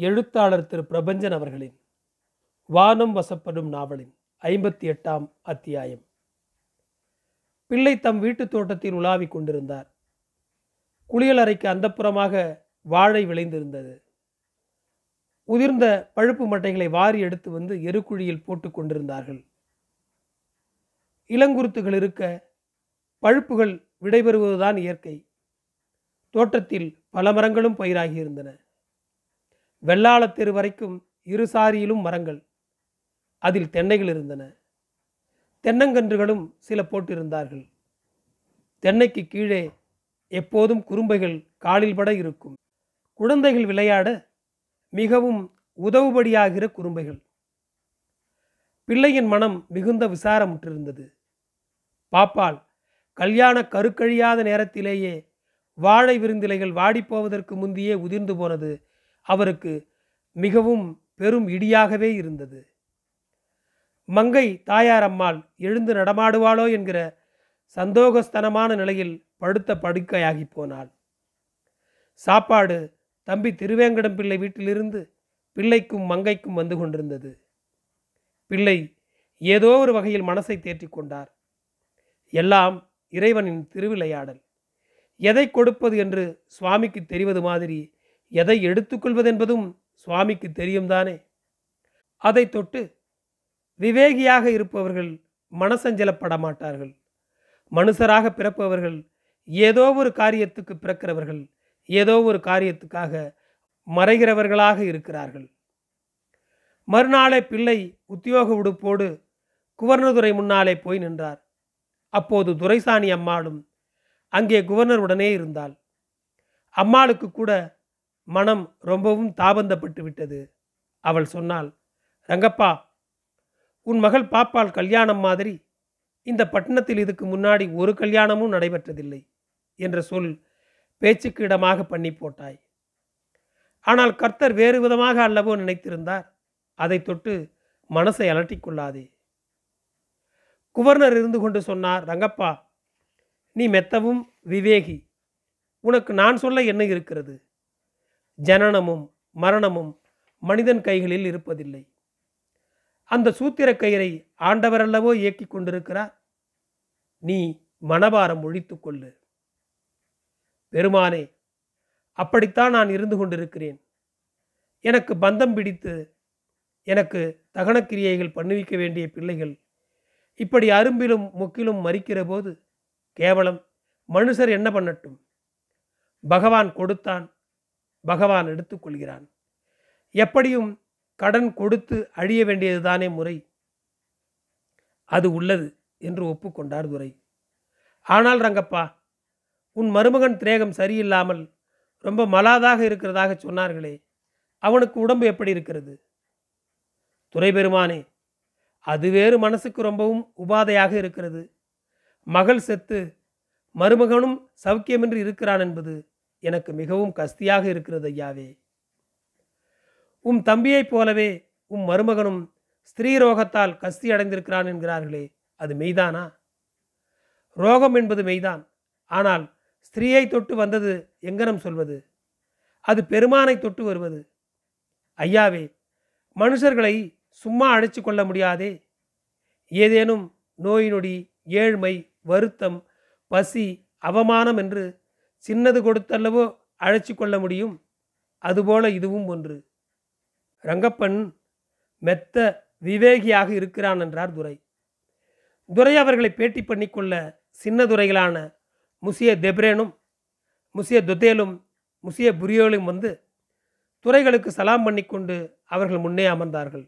எழுத்தாளர் திரு பிரபஞ்சன் அவர்களின் வானம் வசப்படும் நாவலின் ஐம்பத்தி எட்டாம் அத்தியாயம் பிள்ளை தம் வீட்டுத் தோட்டத்தில் உலாவிக் கொண்டிருந்தார். குளியலறைக்கு அந்தப்புறமாக வாழை விளைந்திருந்தது. உதிர்ந்த பழுப்பு மட்டைகளை வாரி எடுத்து வந்து எருக்குழியில் போட்டு கொண்டிருந்தார்கள். இளங்குருத்துகள் இருக்க பழுப்புகள் விடைபெறுவதுதான் இயற்கை. தோட்டத்தில் பல மரங்களும் பயிராகியிருந்தன. வெள்ளாளத் தெரு வரைக்கும் இரு சாரியிலும் மரங்கள் அதில் தென்னைகள் இருந்தன. தென்னங்கன்றுகளும் சில போட்டிருந்தார்கள். தென்னைக்கு கீழே எப்போதும் குறும்பைகள் காலில் பட இருக்கும். குழந்தைகள் விளையாட மிகவும் உதவுபடியாகிற குறும்பைகள். பிள்ளையின் மனம் மிகுந்த விசாரமுற்றிருந்தது. பாப்பால் கல்யாண கருக்கழியாத நேரத்திலேயே வாழை விருந்திலைகள் வாடிப்போவதற்கு முந்தியே உதிர்ந்து போனது. அவருக்கு மிகவும் பெரும் இடியாகவே இருந்தது. மங்கை தாயார் அம்மாள் எழுந்து நடமாடுவாளோ என்கிற சந்தோகஸ்தனமான நிலையில் படுத்த படுக்கையாகி போனாள். சாப்பாடு தம்பி திருவேங்கடம் பிள்ளை வீட்டிலிருந்து பிள்ளைக்கும் மங்கைக்கும் வந்து கொண்டிருந்தது. பிள்ளை ஏதோ ஒரு வகையில் மனசை தேற்றிக் கொண்டார். எல்லாம் இறைவனின் திருவிளையாடல். எதை கொடுப்பது என்று சுவாமிக்கு தெரிவது மாதிரி எதை எடுத்துக்கொள்வதென்பதும் சுவாமிக்கு தெரியும் தானே அதை தொட்டு விவேகியாக இருப்பவர்கள் மனசஞ்சலப்பட மாட்டார்கள் மனுஷராக பிறப்பவர்கள் ஏதோ ஒரு காரியத்துக்கு பிறக்கிறவர்கள் ஏதோ ஒரு காரியத்துக்காக மறைகிறவர்களாக இருக்கிறார்கள். மறுநாளே பிள்ளை உத்தியோக உடுப்போடு குவர்னதுரை முன்னாலே போய் நின்றார். அப்போது துரைசாணி அம்மாளும் அங்கே குவர்னர் உடனே இருந்தாள். அம்மாளுக்கு கூட மனம் ரொம்பவும் தாபந்தப்பட்டு விட்டது. அவள் சொன்னாள் ரங்கப்பா உன் மகள் பாப்பால் கல்யாணம் மாதிரி இந்த பட்டணத்தில் இதுக்கு முன்னாடி ஒரு கல்யாணமும் நடைபெற்றதில்லை என்ற சொல் பேச்சுக்கு இடமாக பண்ணி போட்டாய். ஆனால் கர்த்தர் வேறு விதமாக அல்லவோ நினைத்திருந்தார். அதை தொட்டு மனசை அலட்டிக்கொள்ளாதே குவர்னர் இருந்து கொண்டு சொன்னார் ரங்கப்பா நீ மெத்தவும் விவேகி. உனக்கு நான் சொல்ல என்ன இருக்கிறது? ஜனனமும் மரணமும் மனிதன் கைகளில் இருப்பதில்லை. அந்த சூத்திர கயிறை ஆண்டவரல்லவோ இயக்கி கொண்டிருக்கிறார். நீ மனபாரம் ஒழித்து கொள்ளு. பெருமானே அப்படித்தான் நான் இருந்து கொண்டிருக்கிறேன். எனக்கு பந்தம் பிடித்து எனக்கு தகனக்கிரியைகள் பண்ணுவிக்க வேண்டிய பிள்ளைகள் இப்படி அரும்பிலும் முக்கிலும் மறிக்கிற போது கேவலம் மனுஷர் என்ன பண்ணட்டும்? பகவான் கொடுத்தான் பகவான் எடுத்துக்கொள்கிறான் எப்படியும் கடன் கொடுத்து அழிய வேண்டியதுதானே முறை. அது உள்ளது என்று ஒப்புக்கொண்டார் துரை. ஆனால் ரங்கப்பா உன் மருமகன் திரேகம் சரியில்லாமல் ரொம்ப மலாதாக இருக்கிறதாக சொன்னார்களே அவனுக்கு உடம்பு எப்படி இருக்கிறது? துறை பெருமானே அது வேறு மனசுக்கு ரொம்பவும் உபாதையாக இருக்கிறது. மகள் செத்து மருமகனும் சௌக்கியமின்றி இருக்கிறான் என்பது எனக்கு மிகவும் கஸ்தியாக இருக்கிறது ஐயாவே. உம் தம்பியைப் போலவே உம் மருமகனும் ஸ்திரீ ரோகத்தால் கஸ்தி அடைந்திருக்கிறான் என்கிறார்களே அது மெய்தானா? ரோகம் என்பது மெய்தான். ஆனால் ஸ்திரீயை தொட்டு வந்தது எங்கனம் சொல்வது? அது பெருமானை தொட்டு வருவது. ஐயாவே மனுஷர்களை சும்மா அழைச்சி கொள்ள முடியாதே. ஏதேனும் நோய் நொடி ஏழ்மை வருத்தம் பசி அவமானம் என்று சின்னது கொடுத்தல்லவோ அழைச்சி கொள்ள முடியும். அதுபோல இதுவும் ஒன்று. ரங்கப்பன் மெத்த விவேகியாக இருக்கிறான் என்றார் துரை. துரை அவர்களை பேட்டி பண்ணிக்கொள்ள சின்ன துறைகளான முசிய தெப்ரேனும் முசிய துத்தேலும் முசிய புரியோலும் வந்து துறைகளுக்கு சலாம் பண்ணிக்கொண்டு அவர்கள் முன்னே அமர்ந்தார்கள்.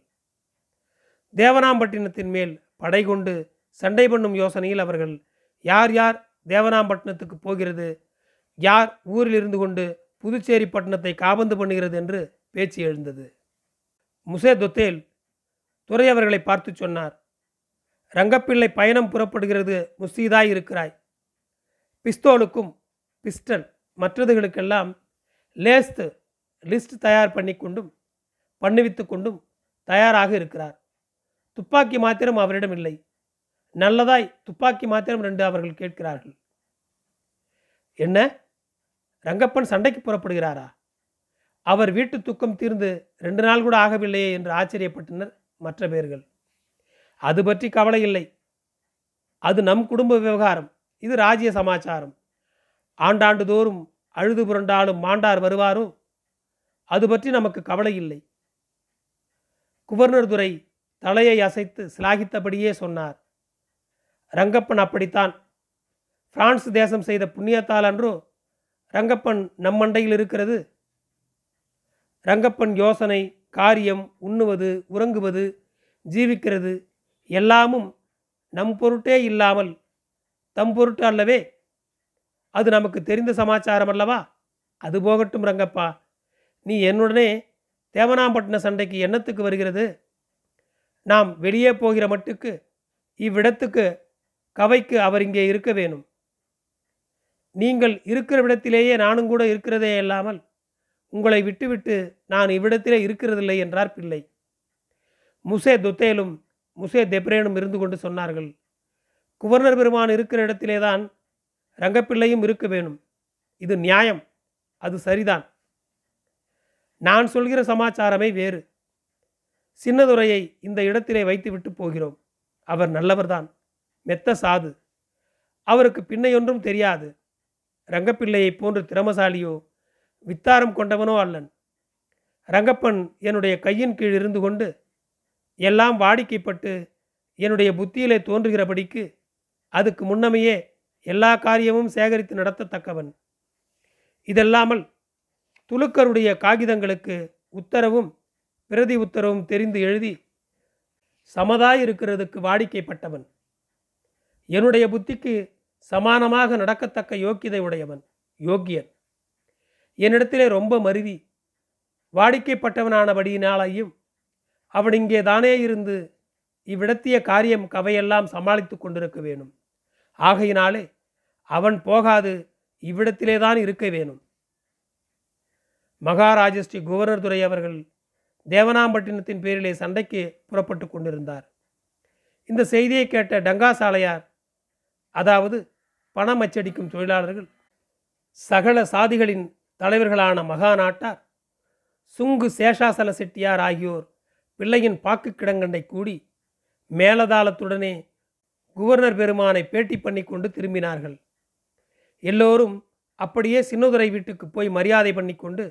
தேவனாம்பட்டினத்தின் மேல் படை கொண்டு சண்டை பண்ணும் யோசனையில் அவர்கள் யார் யார் தேவனாம்பட்டினத்துக்கு போகிறது யார் ஊரில் இருந்து கொண்டு புதுச்சேரி பட்டணத்தை காபந்து பண்ணுகிறது என்று பேச்சு எழுந்தது. முசே தொத்தேல் துறை அவர்களை பார்த்து சொன்னார் ரங்கப்பிள்ளை பயணம் புறப்படுகிறது முஸ்தீதாய் இருக்கிறாய். பிஸ்தோலுக்கும் பிஸ்டல் மற்றதுகளுக்கெல்லாம் லேஸ்து லிஸ்ட் தயார் பண்ணி கொண்டும் பண்ணுவித்து கொண்டும் தயாராக இருக்கிறார். துப்பாக்கி மாத்திரம் அவரிடம் இல்லை. நல்லதாய் துப்பாக்கி மாத்திரம் ரெண்டு அவர்கள் கேட்கிறார்கள். என்ன? ரங்கப்பன் சண்டைக்கு புறப்படுகிறாரா? அவர் வீட்டு துக்கம் தீர்ந்து ரெண்டு நாள் கூட ஆகவில்லையே என்று ஆச்சரியப்பட்டனர் மற்ற பேர்கள். அது பற்றி கவலை இல்லை. அது நம் குடும்ப விவகாரம். இது ராஜ்ய சமாச்சாரம். ஆண்டாண்டு தோறும் அழுது புரண்டாலும் மாண்டார் வருவாரோ? அது பற்றி நமக்கு கவலை இல்லை. குவர்னர் துரை தலையை அசைத்து சிலாகித்தபடியே சொன்னார். ரங்கப்பன் அப்படித்தான். பிரான்ஸ் தேசம் செய்த புண்ணியத்தால் அன்றோ ரங்கப்பன் நம் மண்டையில் இருக்கிறது. ரங்கப்பன் யோசனை காரியம் உண்ணுவது உறங்குவது ஜீவிக்கிறது எல்லாமும் நம் பொருட்டே இல்லாமல் தம் பொருட்டு அல்லவே அது நமக்கு தெரிந்த சமாச்சாரம் அல்லவா? அது போகட்டும் ரங்கப்பா. நீ என்னுடனே தேவனாம்பட்டின சண்டைக்கு எண்ணத்துக்கு வருகிறது? நாம் வெளியே போகிற மட்டுக்கு இவ்விடத்துக்கு கவைக்கு அவர் இங்கே இருக்க வேணும். நீங்கள் இருக்கிற விடத்திலேயே நானும் கூட இருக்கிறதே இல்லாமல் உங்களை விட்டுவிட்டு நான் இவ்விடத்திலே இருக்கிறதில்லை என்றார் பிள்ளை. முசே துத்தேலும் முசே தெப்ரேனும் இருந்து கொண்டு சொன்னார்கள் குவர்னர் பெருமான் இருக்கிற இடத்திலே தான் ரங்கப்பிள்ளையும் இருக்க வேணும். இது நியாயம். அது சரிதான். நான் சொல்கிற சமாச்சாரமே வேறு. சின்னதுரையை இந்த இடத்திலே வைத்துவிட்டு போகிறோம். அவர் நல்லவர்தான். மெத்த சாது. அவருக்கு பின்னையொன்றும் தெரியாது. ரங்கப்பிள்ளையைப் போன்று திறமசாலியோ வித்தாரம் கொண்டவனோ அல்லன். ரங்கப்பன் என்னுடைய கையின் கீழ் இருந்து கொண்டு எல்லாம் வாடிக்கைப்பட்டு என்னுடைய புத்தியிலே தோன்றுகிறபடிக்கு அதுக்கு முன்னமையே எல்லா காரியமும் சேகரித்து நடத்தத்தக்கவன். இதல்லாமல் துலுக்கருடைய காகிதங்களுக்கு உத்தரவும் பிரதி உத்தரவும் தெரிந்து எழுதி சமதாய் இருக்கிறதுக்கு வாடிக்கைப்பட்டவன். என்னுடைய புத்திக்கு சமானமாக நடக்கத்தக்க யோக்கியதை உடையவன் யோக்கியன். என்னிடத்திலே ரொம்ப மருவி வாடிக்கைப்பட்டவனானபடியினாலையும் அவன் இங்கே தானே இருந்து இவ்விடத்திய காரியம் கவையெல்லாம் சமாளித்து கொண்டிருக்க வேணும். ஆகையினாலே அவன் போகாது இவ்விடத்திலே தான் இருக்க வேணும். மகாராஜஸ்ரீ குவர்னர் துறை அவர்கள் தேவனாம்பட்டினத்தின் பேரிலே சண்டைக்கு புறப்பட்டு கொண்டிருந்தார். இந்த செய்தியை கேட்ட டங்காசாலையார் அதாவது பணம் அச்சடிக்கும் தொழிலாளர்கள் சகல சாதிகளின் தலைவர்களான மகாநாட்டார் சுங்கு சேஷாசல செட்டியார் ஆகியோர் பிள்ளையின் பாக்கு கிடங்கண்டை கூடி மேலதாளத்துடனே குவர்னர் பெருமானை பேட்டி பண்ணி கொண்டு திரும்பினார்கள். எல்லோரும் அப்படியே சின்னதுரை வீட்டுக்கு போய் மரியாதை பண்ணி கொண்டு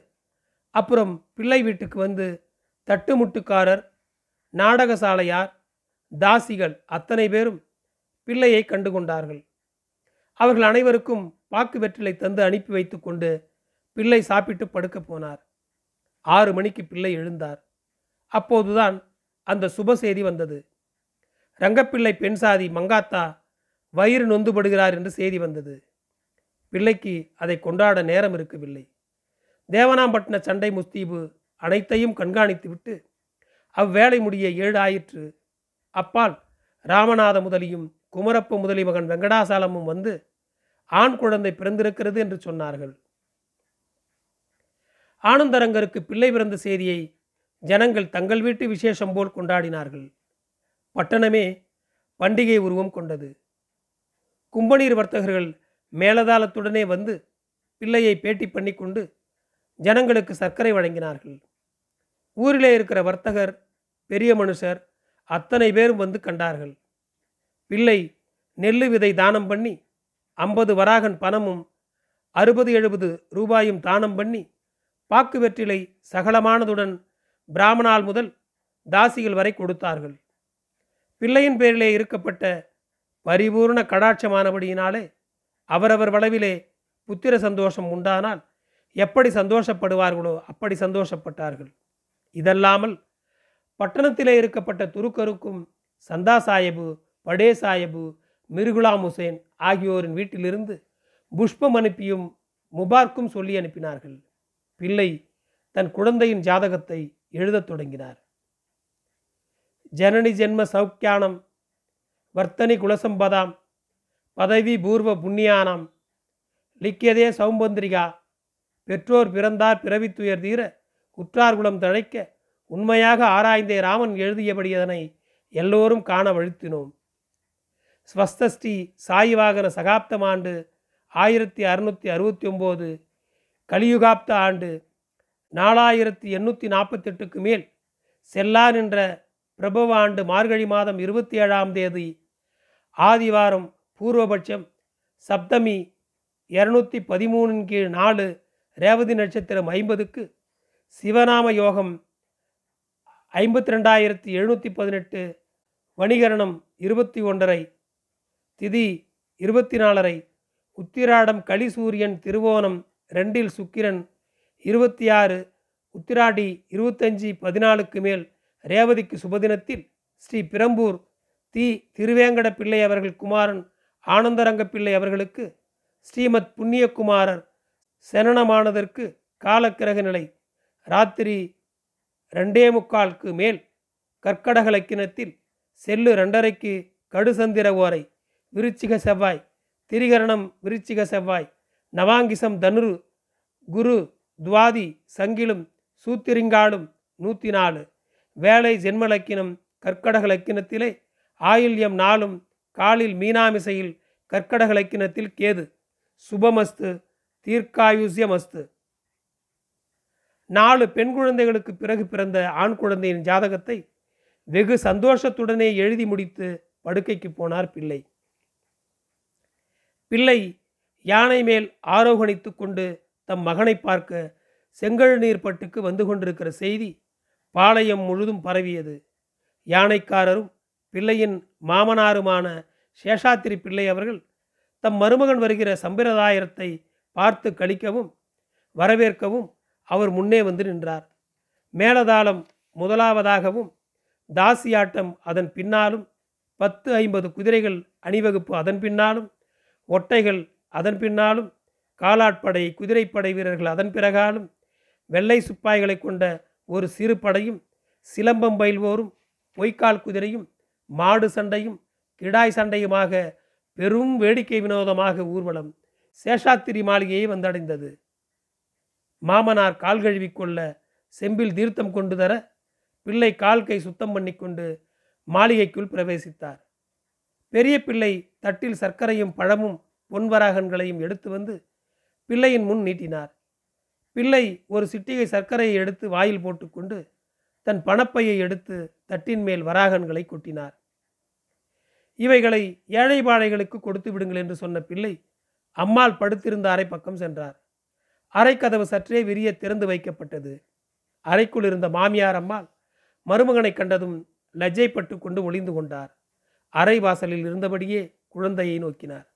அப்புறம் பிள்ளை வீட்டுக்கு வந்து தட்டுமுட்டுக்காரர் நாடகசாலையார் தாசிகள் அத்தனை பேரும் பிள்ளையை கண்டு கொண்டார்கள். அவர்கள் அனைவருக்கும் வாக்கு வெற்றிலை தந்து அனுப்பி வைத்து கொண்டு பிள்ளை சாப்பிட்டு படுக்க போனார். ஆறு மணிக்கு பிள்ளை எழுந்தார். அப்போதுதான் அந்த சுப செய்தி வந்தது. ரங்கப்பிள்ளை பெண் சாதி மங்காத்தா வயிறு நொந்துபடுகிறார் என்று செய்தி வந்தது. பிள்ளைக்கு அதை கொண்டாட நேரம் இருக்கவில்லை. தேவனாம்பட்டின சண்டை முஸ்தீபு அனைத்தையும் கண்காணித்துவிட்டு அவ்வேளை முடிய ஏழு ஆயிற்று. அப்பால் ராமநாத முதலியும் குமரப்ப முதலி மகன் வெங்கடாசாலமும் வந்து ஆண் குழந்தை பிறந்திருக்கிறது என்று சொன்னார்கள். ஆனந்தரங்கருக்கு பிள்ளை பிறந்த செய்தியை ஜனங்கள் தங்கள் வீட்டு விசேஷம் போல் கொண்டாடினார்கள். பட்டணமே பண்டிகை உருவம் கொண்டது. கும்பநீர் வர்த்தகர்கள் மேலதாளத்துடனே வந்து பிள்ளையை பேட்டி பண்ணி கொண்டு ஜனங்களுக்கு சர்க்கரை வழங்கினார்கள். ஊரிலே இருக்கிற வர்த்தகர் பெரிய மனுஷர் அத்தனை பேரும் வந்து கண்டார்கள். பிள்ளை நெல்லு விதை தானம் பண்ணி ஐம்பது வராகன் பணமும் அறுபது எழுபது ரூபாயும் தானம் பண்ணி பாக்கு வெற்றிலை சகலமானதுடன் பிராமணால் முதல் தாசிகள் வரை கொடுத்தார்கள். பிள்ளையின் பேரிலே இருக்கப்பட்ட பரிபூர்ண கடாட்சமானபடியினாலே அவரவர் வளவிலே புத்திர சந்தோஷம் உண்டானால் எப்படி சந்தோஷப்படுவார்களோ அப்படி சந்தோஷப்பட்டார்கள். இதல்லாமல் பட்டணத்திலே இருக்கப்பட்ட துருக்கருக்கும் சந்தா சாஹிபு படே சாஹிபு மிருகுலாம் ஹுசேன் ஆகியோரின் வீட்டிலிருந்து புஷ்பம் அனுப்பியும் முபார்க்கும் சொல்லி அனுப்பினார்கள். பிள்ளை தன் குழந்தையின் ஜாதகத்தை எழுதத் தொடங்கினார். ஜனனி ஜென்ம சௌக்கியானம் வர்த்தனி குலசம்பதாம் பதவி பூர்வ புண்ணியானாம் லிக்கியதே சௌம்பந்திரிகா பெற்றோர் பிறந்தார் பிறவித்துயர் தீர உற்றார் குலம் தழைக்க உண்மையாக ஆராய்ந்தே ராமன் எழுதியபடி அதனை எல்லோரும் காண வழுத்தினோம். ஸ்வஸ்தஸ்ரீ சாயிவாகன சகாப்தம் ஆண்டு ஆயிரத்தி அறுநூற்றி அறுபத்தி ஒம்போது கலியுகாப்த ஆண்டு நாலாயிரத்தி எண்ணூற்றி நாற்பத்தெட்டுக்கு மேல் செல்லா நின்ற பிரபவ ஆண்டு மார்கழி மாதம் இருபத்தி ஏழாம் தேதி ஆதிவாரம் பூர்வபட்சம் சப்தமி இரநூத்தி பதிமூணின் கீழ் நாலு ரேவதி நட்சத்திரம் ஐம்பதுக்கு சிவநாம யோகம் ஐம்பத்தி ரெண்டாயிரத்தி எழுநூற்றி பதினெட்டு வணிகரணம் இருபத்தி ஒன்றரை திதி இருபத்தி நாலரை உத்திராடம் கலிசூரியன் திருவோணம் ரெண்டில் சுக்கிரன் இருபத்தி ஆறு உத்திராடி இருபத்தஞ்சி பதினாலுக்கு மேல் ரேவதிக்கு சுபதினத்தில் ஸ்ரீ பிரம்பூர் தி திருவேங்கட பிள்ளை அவர்கள் குமாரன் ஆனந்தரங்க பிள்ளை அவர்களுக்கு ஸ்ரீமத் புண்ணியகுமாரர் செனனமானதற்கு காலக்கிரக நிலை ராத்திரி ரெண்டே முக்காலுக்கு மேல் கற்கடக லக்கினத்தில் செல்லு ரெண்டரைக்கு கடுசந்திர ஓரை. விருச்சிக செவ்வாய். திரிகரணம் விருச்சிக செவ்வாய். நவாங்கிசம் தனுரு. குரு துவாதி சங்கிலும் சூத்திரிங்காலும் நூற்றி நாலு வேலை ஜென்மலக்கினம் கற்கடக லக்கினத்திலே ஆயில்யம் நாளும் காலில் மீனாமிசையில் கற்கடக லக்கினத்தில் கேது. சுபமஸ்து தீர்க்காயுஷ்யமஸ்து. நாலு பெண் குழந்தைகளுக்கு பிறகு பிறந்த ஆண் குழந்தையின் ஜாதகத்தை வெகு சந்தோஷத்துடனே எழுதி முடித்து படுக்கைக்கு போனார் பிள்ளை. பிள்ளை யானை மேல் ஆரோகணித்து கொண்டு தம் மகனை பார்க்க செங்கல் நீர்பட்டுக்கு வந்து கொண்டிருக்கிற செய்தி பாளையம் முழுதும் பரவியது. யானைக்காரரும் பிள்ளையின் மாமனாருமான சேஷாத்திரி பிள்ளை அவர்கள் தம் மருமகன் வருகிற சம்பிரதாயத்தை பார்த்து கழிக்கவும் வரவேற்கவும் அவர் முன்னே வந்து நின்றார். மேலதாளம் முதலாவதாகவும் தாசியாட்டம் அதன் பின்னாலும் பத்து ஐம்பது குதிரைகள் அணிவகுப்பு அதன் பின்னாலும் ஒட்டைகள் அதன் பின்னாலும் காலாட்படை குதிரைப்படை வீரர்கள் அதன் பிறகாலும் வெள்ளை சிப்பாய்களை கொண்ட ஒரு சிறு படையும் சிலம்பம் பயில்வோரும் பொய்க்கால் குதிரையும் மாடு சண்டையும் கிடாய் சண்டையுமாக பெரும் வேடிக்கை வினோதமாக ஊர்வலம் சேஷாத்திரி மாளிகையை வந்தடைந்தது. மாமனார் கால் கழுவிக்கொள்ள செம்பில் தீர்த்தம் கொண்டு தர பிள்ளை கால் கை சுத்தம் பண்ணிக்கொண்டு மாளிகைக்குள் பிரவேசித்தார். பெரிய பிள்ளை தட்டில் சர்க்கரையும் பழமும் பொன்வராகன்களையும் எடுத்து வந்து பிள்ளையின் முன் நீட்டினார். பிள்ளை ஒரு சிட்டிகை சர்க்கரையை எடுத்து வாயில் போட்டுக்கொண்டு தன் பணப்பையை எடுத்து தட்டின் மேல் வராகன்களை கொட்டினார். இவைகளை ஏழை பாழைகளுக்கு கொடுத்து விடுங்கள் என்று சொன்ன பிள்ளை அம்மாள் படுத்திருந்த அறை பக்கம் சென்றார். அறைக்கதவு சற்றே விரிய திறந்து வைக்கப்பட்டது. அறைக்குள் இருந்த மாமியார் அம்மாள் மருமகனை கண்டதும் லஜ்ஜைப்பட்டு கொண்டு ஒளிந்து கொண்டார். அறை வாசலில் இருந்தபடியே குழந்தையை நோக்கினார்.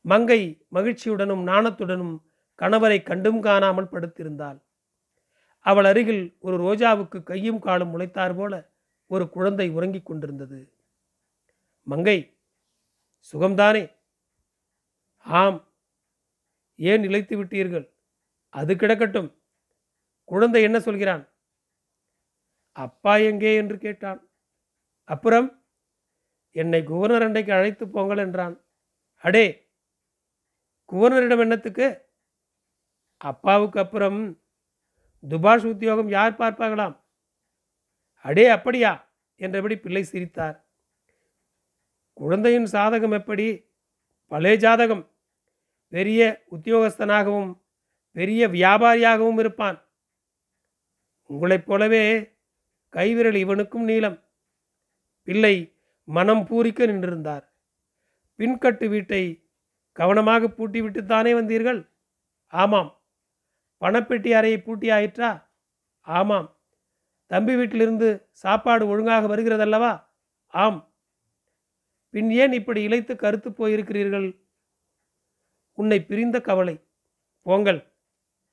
மங்கை மகிழ்ச்சியுடனும் நாணத்துடனும் கணவரை கண்டும் காணாமல் படுத்திருந்தாள். அவள் அருகில் ஒரு ரோஜாவுக்கு கையும் காலும் முளைத்தார் போல ஒரு குழந்தை உறங்கிக் கொண்டிருந்தது. மங்கை சுகம்தானே? ஆம். ஏன் இழைத்து விட்டீர்கள்? அது கிடக்கட்டும். குழந்தை என்ன சொல்கிறான்? அப்பா எங்கே? என்று கேட்டான். அப்புறம்? என்னை குவர்னர் அண்டைக்கு அழைத்து போங்கள் என்றான். அடே குவர்னரிடம் என்னத்துக்கு? அப்பாவுக்கு அப்புறம் துபாஷ் உத்தியோகம் யார் பார்ப்பார்களாம் அடே அப்படியா? என்றபடி பிள்ளை சிரித்தார். குழந்தையின் சாதகம் எப்படி? பழைய ஜாதகம். பெரிய உத்தியோகஸ்தனாகவும் பெரிய வியாபாரியாகவும் இருப்பான். உங்களைப் போலவே கைவிரல் இவனுக்கும் நீளம். பிள்ளை மனம் பூரிக்க நின்றிருந்தார். பின்கட்டு வீட்டை கவனமாக பூட்டிவிட்டுத்தானே வந்தீர்கள்? ஆமாம். பணப்பெட்டி அறையை பூட்டி ஆயிற்றா ஆமாம். தம்பி வீட்டிலிருந்து சாப்பாடு ஒழுங்காக வருகிறதல்லவா? ஆம். பின் ஏன் இப்படி இழைத்து கருத்து போயிருக்கிறீர்கள்? உன்னை பிரிந்த கவலை. போங்கள்.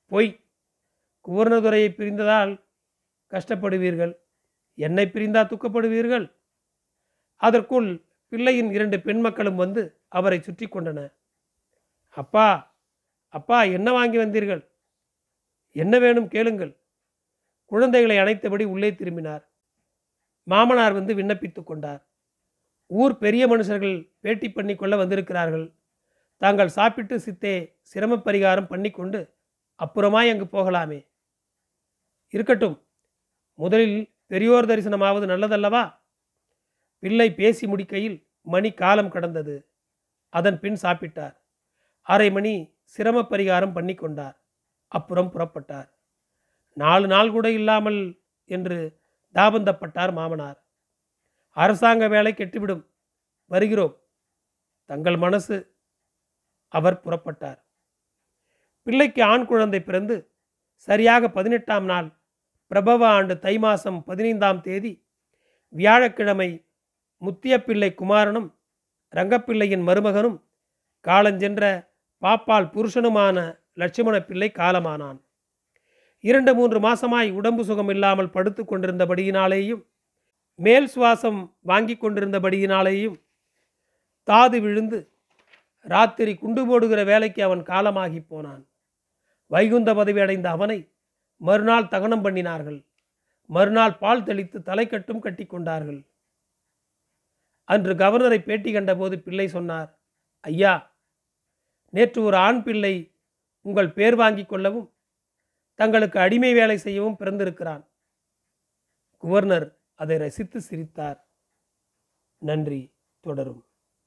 பொய். குவர்ணதுரையை பிரிந்ததால் கஷ்டப்படுவீர்கள். என்னை பிரிந்தா துக்கப்படுவீர்கள்? அதற்குள் பிள்ளையின் இரண்டு பெண் மக்களும் வந்து அவரை சுற்றி கொண்டன அப்பா அப்பா என்ன வாங்கி வந்தீர்கள்? என்ன வேணும் கேளுங்கள். குழந்தைகளை அணைத்தபடி உள்ளே திரும்பினார். மாமனார் வந்து விண்ணப்பித்து கொண்டார். ஊர் பெரிய மனுஷர்கள் பேட்டி பண்ணி கொள்ள வந்திருக்கிறார்கள். தாங்கள் சாப்பிட்டு சித்தே சிரம பரிகாரம் பண்ணிக்கொண்டு அப்புறமாய் அங்கு போகலாமே. இருக்கட்டும் முதலில் பெரியோர் தரிசனமாவது நல்லதல்லவா? பிள்ளை பேசி முடிக்கையில் மணி காலம் கடந்தது. அதன் பின் சாப்பிட்டார். அரை மணி சிரம பரிகாரம் பண்ணி கொண்டார். அப்புறம் புறப்பட்டார். நாலு நாள் கூட இல்லாமல் என்று தாபந்தப்பட்டார் மாமனார். அரசாங்க வேலை கெட்டுவிடும். வருகிறோம். தங்கள் மனசு. அவர் புறப்பட்டார். பிள்ளைக்கு ஆண் குழந்தை பிறந்து சரியாக பதினெட்டாம் நாள் பிரபவ ஆண்டு தை மாதம் பதினைந்தாம் தேதி வியாழக்கிழமை முத்தியப்பிள்ளை குமாரனும் ரங்கப்பிள்ளையின் மருமகனும் காலஞ்சென்ற பாப்பால் புருஷனுமான லட்சுமண பிள்ளை காலமானான். இரண்டு மூன்று மாசமாய் உடம்பு சுகம் இல்லாமல் படுத்து கொண்டிருந்தபடியினாலேயும் மேல் சுவாசம் வாங்கி கொண்டிருந்தபடியினாலேயும் தாது விழுந்து ராத்திரி குண்டு போடுகிற வேலைக்கு அவன் காலமாகி போனான். வைகுந்த பதவி அடைந்த அவனை மறுநாள் தகனம் பண்ணினார்கள். மறுநாள் பால் தெளித்து தலைக்கட்டும் கட்டி கொண்டார்கள். அன்று கவர்னரை பேட்டி கண்டபோது பிள்ளை சொன்னார் ஐயா நேற்று ஒரு ஆண் பிள்ளை உங்கள் பேர் வாங்கி கொள்ளவும் தங்களுக்கு அடிமை வேலை செய்யவும் பிறந்திருக்கிறான். குவர்னர் அதை ரசித்து சிரித்தார். நன்றி தொடரும்.